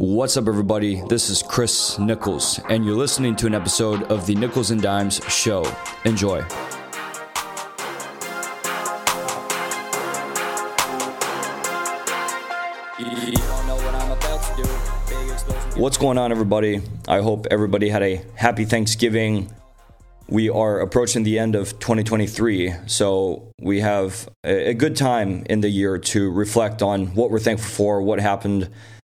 What's up, everybody? This is Chris Nichols, and you're listening to an episode of the Nichols and Dimez Show. Enjoy. What's going on, everybody? I hope everybody had a happy Thanksgiving. We are approaching the end of 2023, so we have a good time in the year to reflect on what we're thankful for, what happened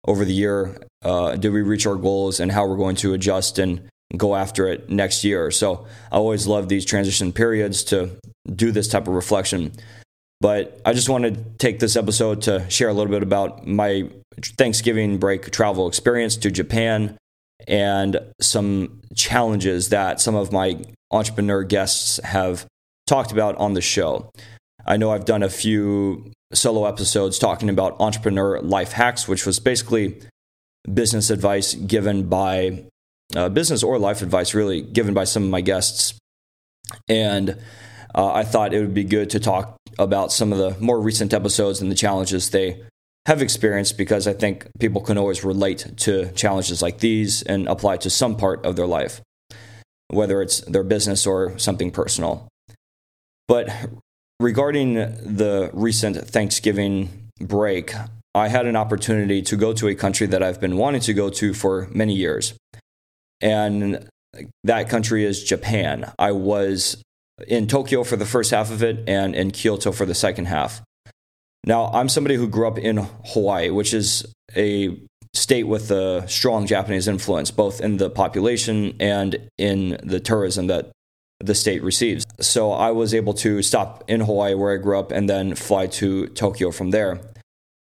over the year. Uh, did we reach our goals, and how we're going to adjust and go after it next year? So I always love these transition periods to do this type of reflection. But I just want to take this episode to share a little bit about my Thanksgiving break travel experience to Japan and some challenges that some of my entrepreneur guests have talked about on the show. I know I've done a few solo episodes talking about entrepreneur life hacks, which was basically business advice given by uh, business or life advice, really given by some of my guests. And uh, I thought it would be good to talk about some of the more recent episodes and the challenges they have experienced because I think people can always relate to challenges like these and apply to some part of their life, whether it's their business or something personal. But regarding the recent Thanksgiving break, I had an opportunity to go to a country that I've been wanting to go to for many years. And that country is Japan. I was in Tokyo for the first half of it and in Kyoto for the second half. Now, I'm somebody who grew up in Hawaii, which is a state with a strong Japanese influence, both in the population and in the tourism that the state receives. So I was able to stop in Hawaii, where I grew up, and then fly to Tokyo from there.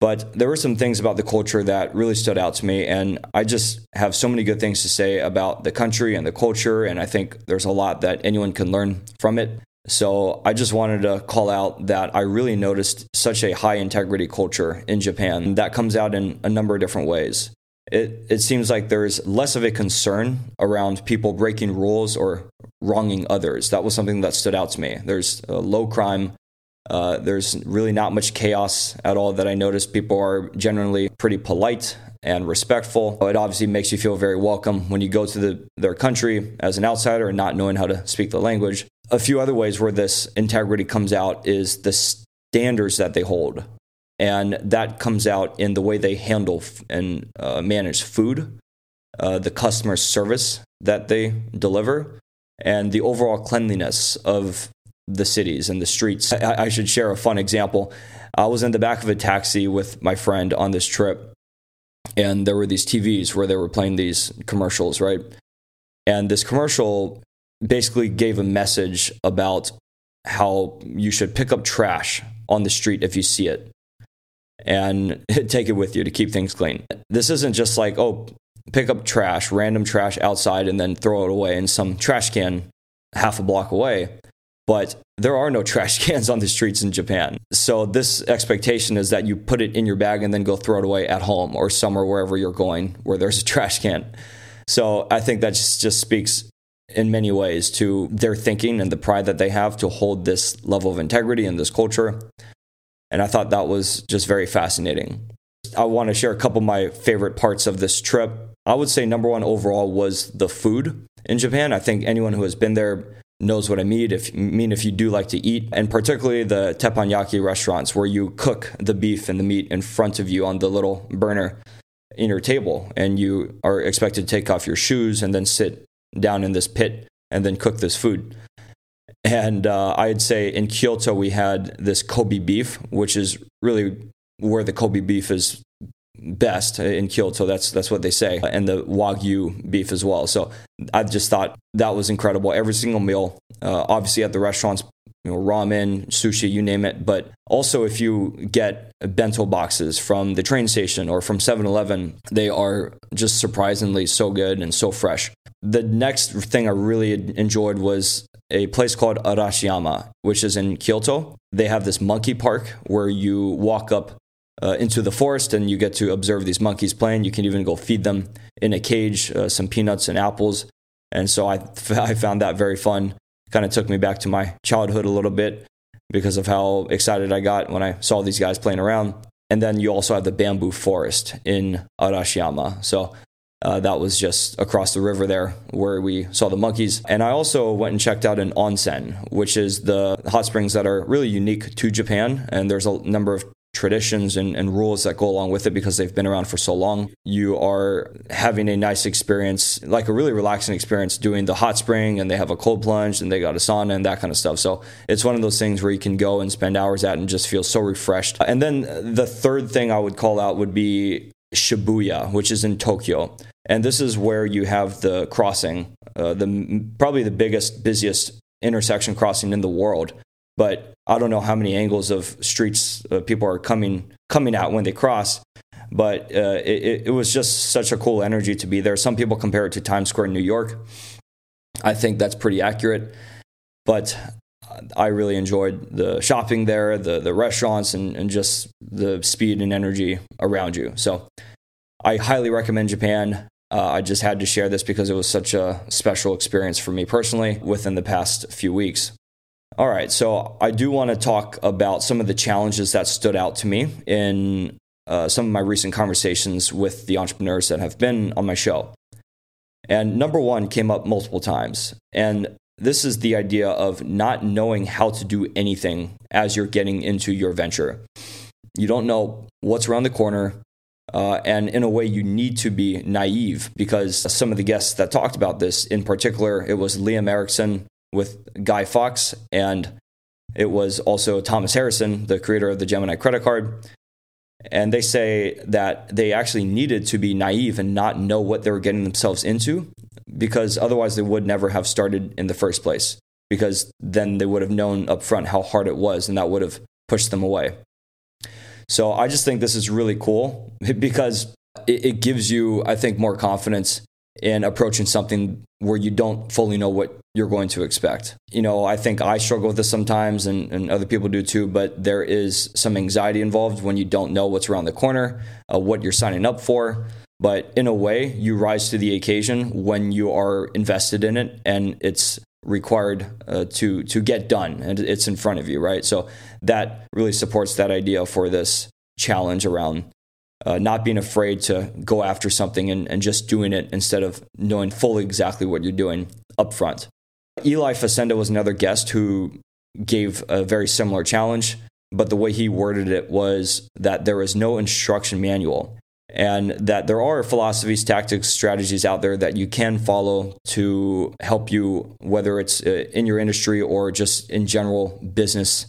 But there were some things about the culture that really stood out to me. And I just have so many good things to say about the country and the culture. And I think there's a lot that anyone can learn from it. So I just wanted to call out that I really noticed such a high integrity culture in Japan. That comes out in a number of different ways. It, it seems like there's less of a concern around people breaking rules or wronging others. That was something that stood out to me. There's low crime, uh, there's really not much chaos at all that I noticed. People are generally pretty polite and respectful. It obviously makes you feel very welcome when you go to the, their country as an outsider and not knowing how to speak the language. A few other ways where this integrity comes out is the standards that they hold. And that comes out in the way they handle and uh, manage food, uh, the customer service that they deliver, and the overall cleanliness of the cities and the streets. I, I, should share a fun example. I was in the back of a taxi with my friend on this trip, and there were these TVs where they were playing these commercials, right? And this commercial basically gave a message about how you should pick up trash on the street if you see it and take it with you to keep things clean. This isn't just like, oh, pick up trash, random trash outside, and then throw it away in some trash can half a block away but there are no trash cans on the streets in Japan. So this expectation is that you put it in your bag and then go throw it away at home or somewhere wherever you're going where there's a trash can. So I think that just, speaks in many ways to their thinking and the pride that they have to hold this level of integrity in this culture. And I thought that was just very fascinating. I want to share a couple of my favorite parts of this trip. I would say number one overall was the food in Japan. I think anyone who has been there knows what I mean if mean if you do like to eat, and particularly the teppanyaki restaurants where you cook the beef and the meat in front of you on the little burner in your table, and you are expected to take off your shoes and then sit down in this pit and then cook this food. And uh, I'd say in Kyoto we had this Kobe beef, which is really where the Kobe beef is best in Kyoto. That's that's what they say, and the wagyu beef as well. So I just thought that was incredible. Every single meal, uh, obviously at the restaurants, you know, ramen, sushi, you name it. But also if you get bento boxes from the train station or from 7-Eleven, they are just surprisingly so good and so fresh. The next thing I really enjoyed was a place called Arashiyama, which is in Kyoto. They have this monkey park where you walk up uh, into the forest and you get to observe these monkeys playing. You can even go feed them in a cage uh, some peanuts and apples. And so I, I found that very fun. Kind of took me back to my childhood a little bit because of how excited I got when I saw these guys playing around. and then you also have the bamboo forest in Arashiyama. So uh, that was just across the river there where we saw the monkeys. And I also went and checked out an onsen, which is the hot springs that are really unique to Japan. And there's a number of traditions and, and, rules that go along with it because they've been around for so long. You are having a nice experience, like a really relaxing experience, doing the hot spring, and they have a cold plunge, and they got a sauna and that kind of stuff. So it's one of those things where you can go and spend hours at and just feel so refreshed. And then the third thing I would call out would be Shibuya, which is in Tokyo. And this is where you have the crossing, uh, the probably the biggest, busiest intersection crossing in the world but I don't know how many angles of streets uh, people are coming coming out when they cross. But uh, it, it was just such a cool energy to be there. Some people compare it to Times Square in New York. I think that's pretty accurate. But I really enjoyed the shopping there, the the restaurants, and, and just the speed and energy around you. So I highly recommend Japan. Uh, I just had to share this because it was such a special experience for me personally within the past few weeks. All right, so I do want to talk about some of the challenges that stood out to me in uh, some of my recent conversations with the entrepreneurs that have been on my show. And number one came up multiple times. And this is the idea of not knowing how to do anything as you're getting into your venture. You don't know what's around the corner. Uh, and in a way, you need to be naive because some of the guests that talked about this, in particular, it was Liam Erickson, with Guy Fawkes, and it was also Thomas Harrison, the creator of the Gemini credit card. And they say that they actually needed to be naive and not know what they were getting themselves into because otherwise they would never have started in the first place because then they would have known up front how hard it was and that would have pushed them away. So I just think this is really cool because it, gives you, I think, more confidence in approaching something where you don't fully know what you're going to expect. You know, I think I struggle with this sometimes and, and other people do too, but there is some anxiety involved when you don't know what's around the corner, uh, what you're signing up for. But in a way, you rise to the occasion when you are invested in it and it's required uh, to to get done and it's in front of you, right? So that really supports that idea for this challenge around uh, not being afraid to go after something and, and just doing it instead of knowing fully exactly what you're doing up front. Eli Facenda was another guest who gave a very similar challenge, but the way he worded it was that there is no instruction manual and that there are philosophies, tactics, strategies out there that you can follow to help you, whether it's uh, in your industry or just in general business,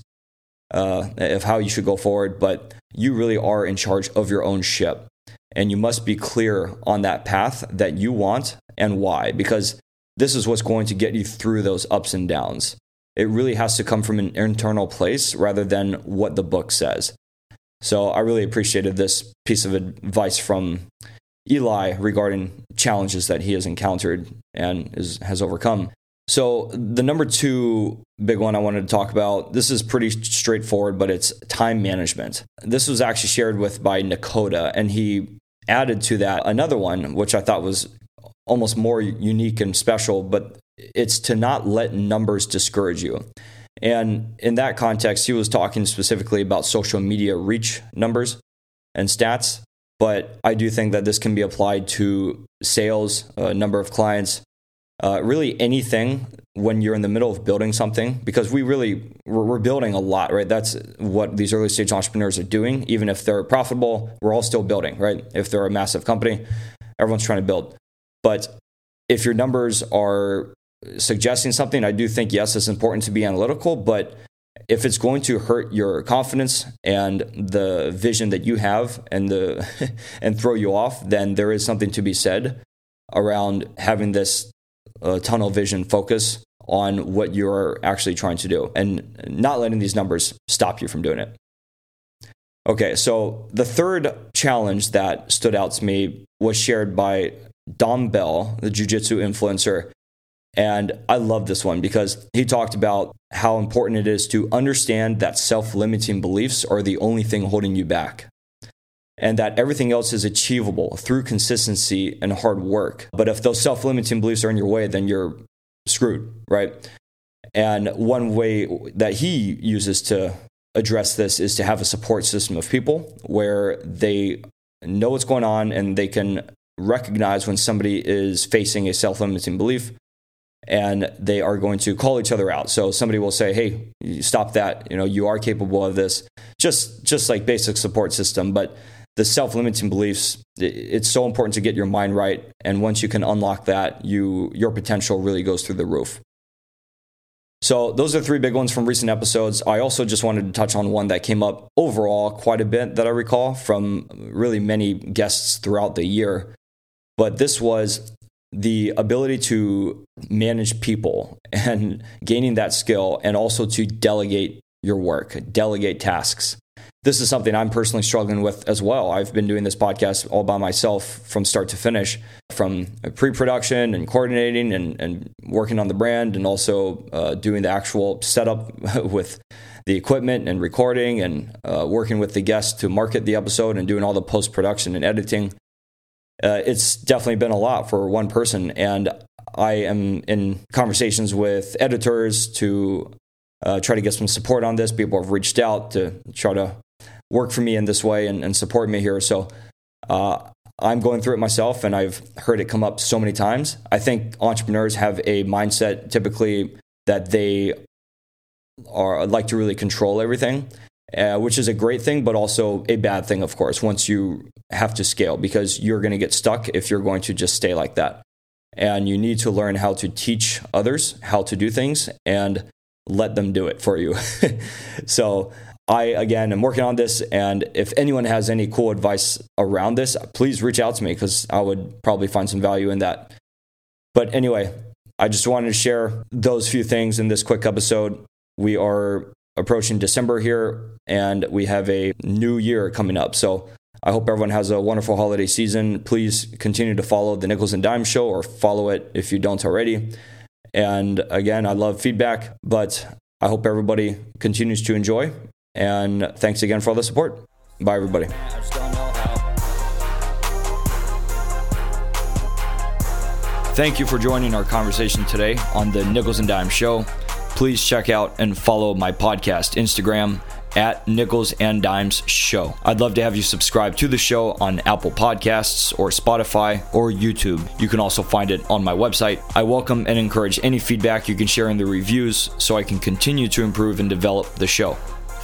uh, of how you should go forward. But you really are in charge of your own ship. And you must be clear on that path that you want and why, because this is what's going to get you through those ups and downs. It really has to come from an internal place rather than what the book says. So I really appreciated this piece of advice from Eli regarding challenges that he has encountered and is, has overcome. So, the number two big one I wanted to talk about this is pretty straightforward, but it's time management. This was actually shared with by Nakota, and he added to that another one, which I thought was almost more unique and special, but it's to not let numbers discourage you. And in that context, he was talking specifically about social media reach numbers and stats. But I do think that this can be applied to sales, a number of clients, uh, really anything when you're in the middle of building something because we really we're, we're, building a lot right? That's what these early stage entrepreneurs are doing. Even if they're profitable we're all still building right? If they're a massive company everyone's trying to build. But if your numbers are suggesting something i do think yes it's important to be analytical. But if it's going to hurt your confidence and the vision that you have and the and throw you off then there is something to be said around having this uh, tunnel vision focus on what you're actually trying to do and not letting these numbers stop you from doing it. Okay, so the third challenge that stood out to me was shared by Dom Bell, the jujitsu influencer. And I love this one because he talked about how important it is to understand that self limiting beliefs are the only thing holding you back and that everything else is achievable through consistency and hard work. But if those self limiting beliefs are in your way, then you're screwed, right? And one way that he uses to address this is to have a support system of people where they know what's going on and they can recognize when somebody is facing a self limiting belief and they are going to call each other out. So somebody will say, "Hey, stop that. You know, you are capable of this." Just just like basic support system, but the self-limiting beliefs it's so important to get your mind right. And once you can unlock that you your potential really goes through the roof. So those are three big ones from recent episodes. I also just wanted to touch on one that came up overall quite a bit that i recall from really many guests throughout the year. But this was the ability to manage people and gaining that skill and also to delegate your work delegate tasks this is something I'm personally struggling with as well. I've been doing this podcast all by myself from start to finish, from pre production and coordinating and, and, working on the brand, and also uh, doing the actual setup with the equipment and recording and uh, working with the guests to market the episode and doing all the post production and editing. Uh, it's definitely been a lot for one person. And I am in conversations with editors to uh, try to get some support on this. People have reached out to try to work for me in this way and, and support me here. So uh, I'm going through it myself, and I've heard it come up so many times. I think entrepreneurs have a mindset typically that they are like to really control everything. Uh, which is a great thing, but also a bad thing, of course, once you have to scale because you're going to get stuck if you're going to just stay like that. And you need to learn how to teach others how to do things and let them do it for you. so I, again, am working on this. And if anyone has any cool advice around this, please reach out to me because I would probably find some value in that. But anyway, I just wanted to share those few things in this quick episode. We are approaching December here and we have a new year coming up. So I hope everyone has a wonderful holiday season. Please continue to follow the Nichols and Dimez show or follow it if you don't already. And again, I love feedback, but I hope everybody continues to enjoy and thanks again for all the support. Bye, everybody. Thank you for joining our conversation today on the Nichols and Dimez Show. Please check out and follow my podcast Instagram at Nichols and Dimez Show. I'd love to have you subscribe to the show on Apple Podcasts or Spotify or YouTube. You can also find it on my website. I welcome and encourage any feedback you can share in the reviews so I can continue to improve and develop the show.